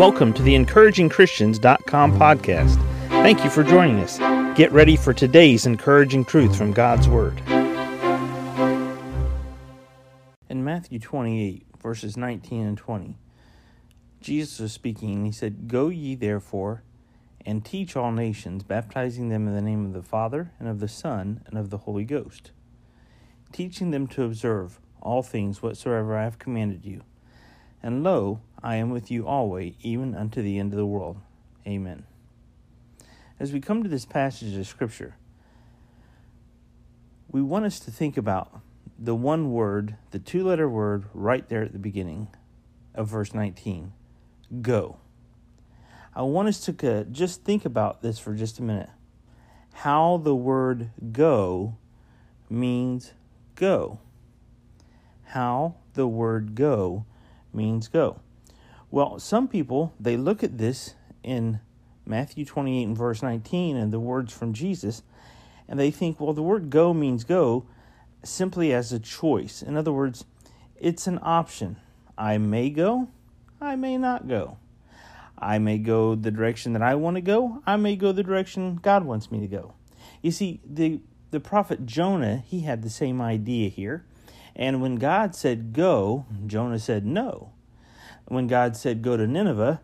Welcome to the encouragingchristians.com podcast. Thank you for joining us. Get ready for today's encouraging truth from God's Word. In Matthew 28, verses 19 and 20, Jesus was speaking, and he said, Go ye therefore and teach all nations, baptizing them in the name of the Father, and of the Son, and of the Holy Ghost, teaching them to observe all things whatsoever I have commanded you. And lo, I am with you always, even unto the end of the world. Amen. As we come to this passage of Scripture, we want us to think about the one word, the two letter word, right there at the beginning of verse 19 go. I want us to uh, just think about this for just a minute. How the word go means go. How the word go means go. Well, some people, they look at this in Matthew 28 and verse 19 and the words from Jesus, and they think, well, the word go means go simply as a choice. In other words, it's an option. I may go, I may not go. I may go the direction that I want to go, I may go the direction God wants me to go. You see, the the prophet Jonah, he had the same idea here. And when God said go, Jonah said no. When God said go to Nineveh,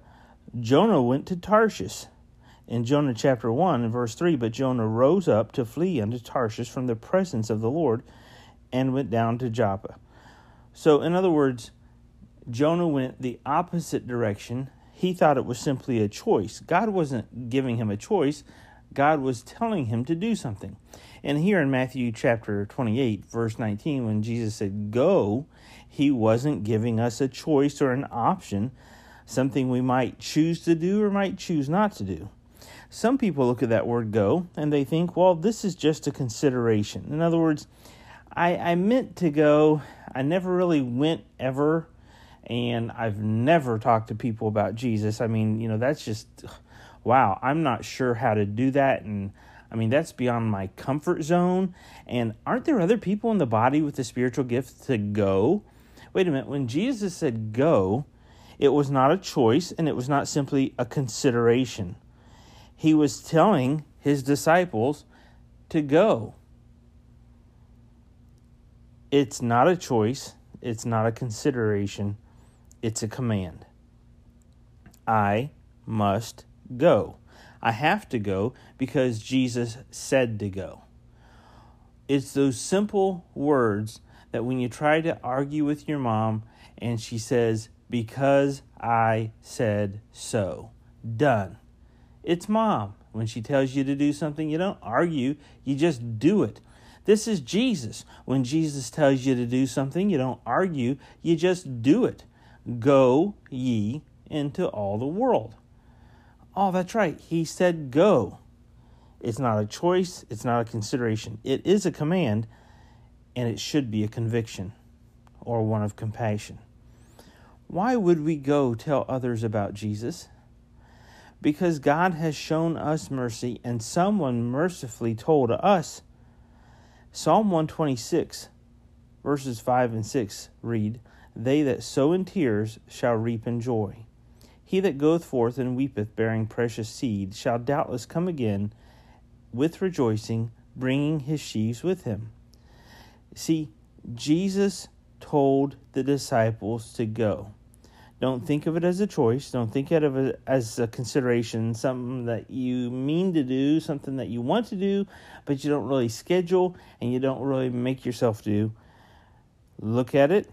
Jonah went to Tarshish. In Jonah chapter 1 and verse 3, but Jonah rose up to flee unto Tarshish from the presence of the Lord and went down to Joppa. So, in other words, Jonah went the opposite direction. He thought it was simply a choice. God wasn't giving him a choice, God was telling him to do something. And here in Matthew chapter 28, verse 19, when Jesus said, Go, he wasn't giving us a choice or an option, something we might choose to do or might choose not to do. Some people look at that word go and they think, well, this is just a consideration. In other words, I, I meant to go, I never really went ever, and I've never talked to people about Jesus. I mean, you know, that's just wow, I'm not sure how to do that. And I mean, that's beyond my comfort zone. And aren't there other people in the body with the spiritual gift to go? Wait a minute. When Jesus said go, it was not a choice and it was not simply a consideration. He was telling his disciples to go. It's not a choice, it's not a consideration, it's a command. I must go. I have to go because Jesus said to go. It's those simple words that when you try to argue with your mom and she says, Because I said so, done. It's mom. When she tells you to do something, you don't argue, you just do it. This is Jesus. When Jesus tells you to do something, you don't argue, you just do it. Go ye into all the world. Oh, that's right. He said go. It's not a choice, it's not a consideration. It is a command, and it should be a conviction or one of compassion. Why would we go tell others about Jesus? Because God has shown us mercy, and someone mercifully told us. Psalm 126, verses 5 and 6 read, They that sow in tears shall reap in joy. He that goeth forth and weepeth, bearing precious seed, shall doubtless come again with rejoicing, bringing his sheaves with him. See, Jesus told the disciples to go. Don't think of it as a choice. Don't think of it as a consideration, something that you mean to do, something that you want to do, but you don't really schedule and you don't really make yourself do. Look at it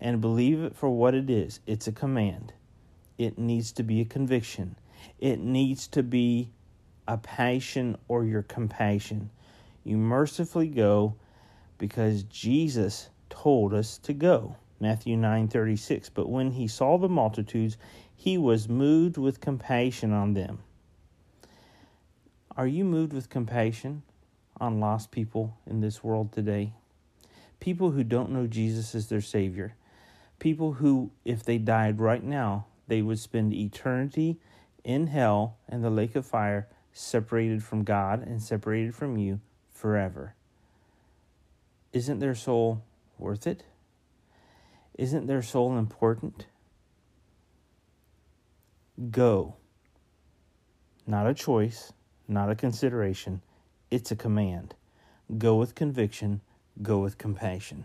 and believe it for what it is it's a command it needs to be a conviction. It needs to be a passion or your compassion. You mercifully go because Jesus told us to go. Matthew 9:36 But when he saw the multitudes he was moved with compassion on them. Are you moved with compassion on lost people in this world today? People who don't know Jesus as their savior. People who if they died right now they would spend eternity in hell and the lake of fire, separated from God and separated from you forever. Isn't their soul worth it? Isn't their soul important? Go. Not a choice, not a consideration. It's a command. Go with conviction, go with compassion.